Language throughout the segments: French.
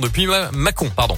depuis Macon, pardon.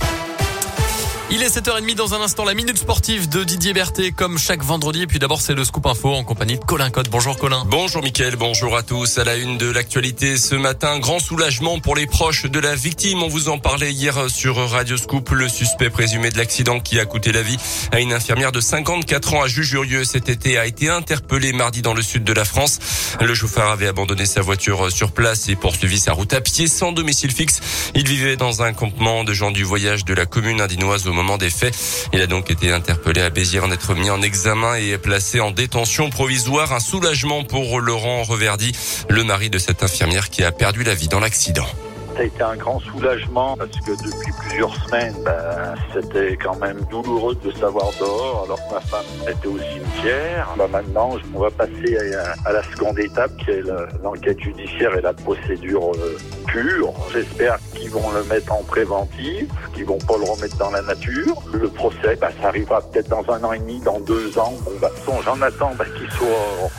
Il est 7h30 dans un instant, la minute sportive de Didier Berthet, comme chaque vendredi. Et puis d'abord, c'est le Scoop Info en compagnie de Colin Cotte. Bonjour Colin. Bonjour Mickaël, bonjour à tous. À la une de l'actualité ce matin, grand soulagement pour les proches de la victime. On vous en parlait hier sur Radio Scoop. Le suspect présumé de l'accident qui a coûté la vie à une infirmière de 54 ans à Jujurieux cet été a été interpellé mardi dans le sud de la France. Le chauffeur avait abandonné sa voiture sur place et poursuivi sa route à pied sans domicile fixe. Il vivait dans un campement de gens du voyage de la commune indinoise au moment des faits. Il a donc été interpellé à Béziers en être mis en examen et placé en détention provisoire. Un soulagement pour Laurent Reverdy, le mari de cette infirmière qui a perdu la vie dans l'accident ça a été un grand soulagement parce que depuis plusieurs semaines, ben, c'était quand même douloureux de savoir dehors alors que ma femme était au cimetière. Ben, maintenant, on va passer à, la seconde étape qui est l'enquête judiciaire et la procédure euh, pure. J'espère qu'ils vont le mettre en préventif, qu'ils vont pas le remettre dans la nature. Le procès, ben, ça arrivera peut-être dans un an et demi, dans deux ans. Bon, ben, j'en attends ben, qu'il soit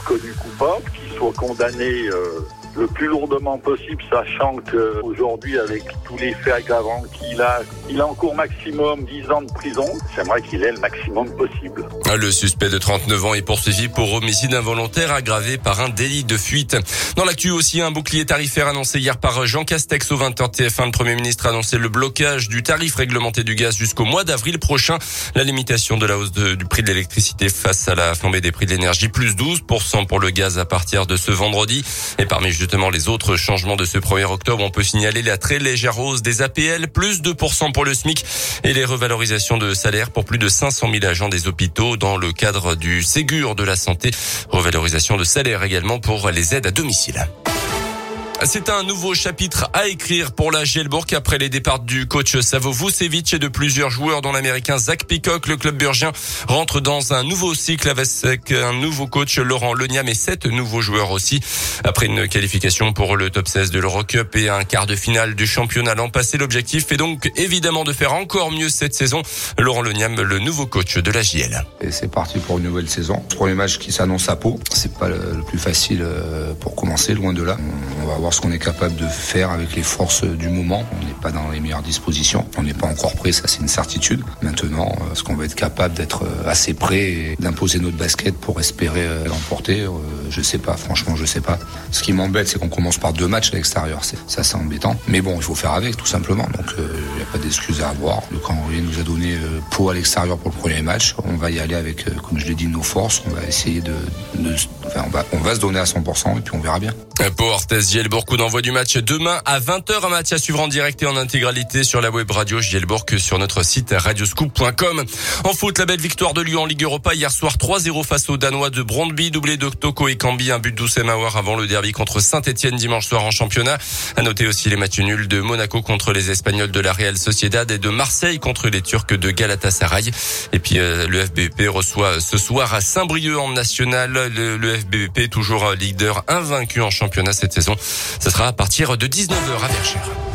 reconnu coupable, qu'il soit condamné. Euh, le plus lourdement possible, sachant qu'aujourd'hui, avec tous les faits aggravants qu'il a, il a en cours maximum 10 ans de prison. J'aimerais qu'il ait le maximum possible. Le suspect de 39 ans est poursuivi pour homicide involontaire aggravé par un délit de fuite. Dans l'actu aussi, un bouclier tarifaire annoncé hier par Jean Castex au 20h TF1. Le Premier ministre a annoncé le blocage du tarif réglementé du gaz jusqu'au mois d'avril prochain. La limitation de la hausse du prix de l'électricité face à la flambée des prix de l'énergie, plus 12% pour le gaz à partir de ce vendredi. Et parmi les autres changements de ce 1er octobre, on peut signaler la très légère hausse des APL, plus 2% pour le SMIC et les revalorisations de salaire pour plus de 500 000 agents des hôpitaux dans le cadre du Ségur de la santé. Revalorisation de salaire également pour les aides à domicile. C'est un nouveau chapitre à écrire pour la Gielbourg après les départs du coach Savo Vucevic et de plusieurs joueurs dont l'américain Zach Peacock. Le club burgien rentre dans un nouveau cycle avec un nouveau coach Laurent Leniam et sept nouveaux joueurs aussi. Après une qualification pour le top 16 de l'Eurocup et un quart de finale du championnat l'an passé, l'objectif est donc évidemment de faire encore mieux cette saison. Laurent Leniam, le nouveau coach de la JL. Et c'est parti pour une nouvelle saison. Premier match qui s'annonce à Pau. C'est pas le plus facile euh, pour commencer, loin de là. On va ce qu'on est capable de faire avec les forces du moment. On n'est pas dans les meilleures dispositions. On n'est pas encore prêt, ça c'est une certitude. Maintenant, euh, est-ce qu'on va être capable d'être euh, assez prêt et d'imposer notre basket pour espérer euh, l'emporter? Je sais pas, franchement, je sais pas. Ce qui m'embête, c'est qu'on commence par deux matchs à l'extérieur. Ça, c'est embêtant. Mais bon, il faut faire avec, tout simplement. Donc, il n'y a pas d'excuses à avoir. Le calendrier nous a donné Pau à l'extérieur pour le premier match. On va y aller avec, comme je l'ai dit, nos forces. On va essayer de, enfin, on va, on va se donner à 100% et puis on verra bien. Pour Arthez Coup d'envoi du match demain à 20h. Un match à suivre en direct et en intégralité sur la web radio Gielbourg sur notre site radioscoop.com. En foot, la belle victoire de Lyon en Ligue Europa hier soir 3-0 face aux Danois de Brondby, doublé de Toko et Cambi, un but d'Oussem avant le derby contre Saint-Etienne dimanche soir en championnat. À noter aussi les matchs nuls de Monaco contre les Espagnols de la Real Sociedad et de Marseille contre les Turcs de Galatasaray. Et puis euh, le FBP reçoit ce soir à Saint-Brieuc en national. Le, le FBP toujours leader invaincu en championnat cette saison. Ce sera à partir de 19h à Verchères.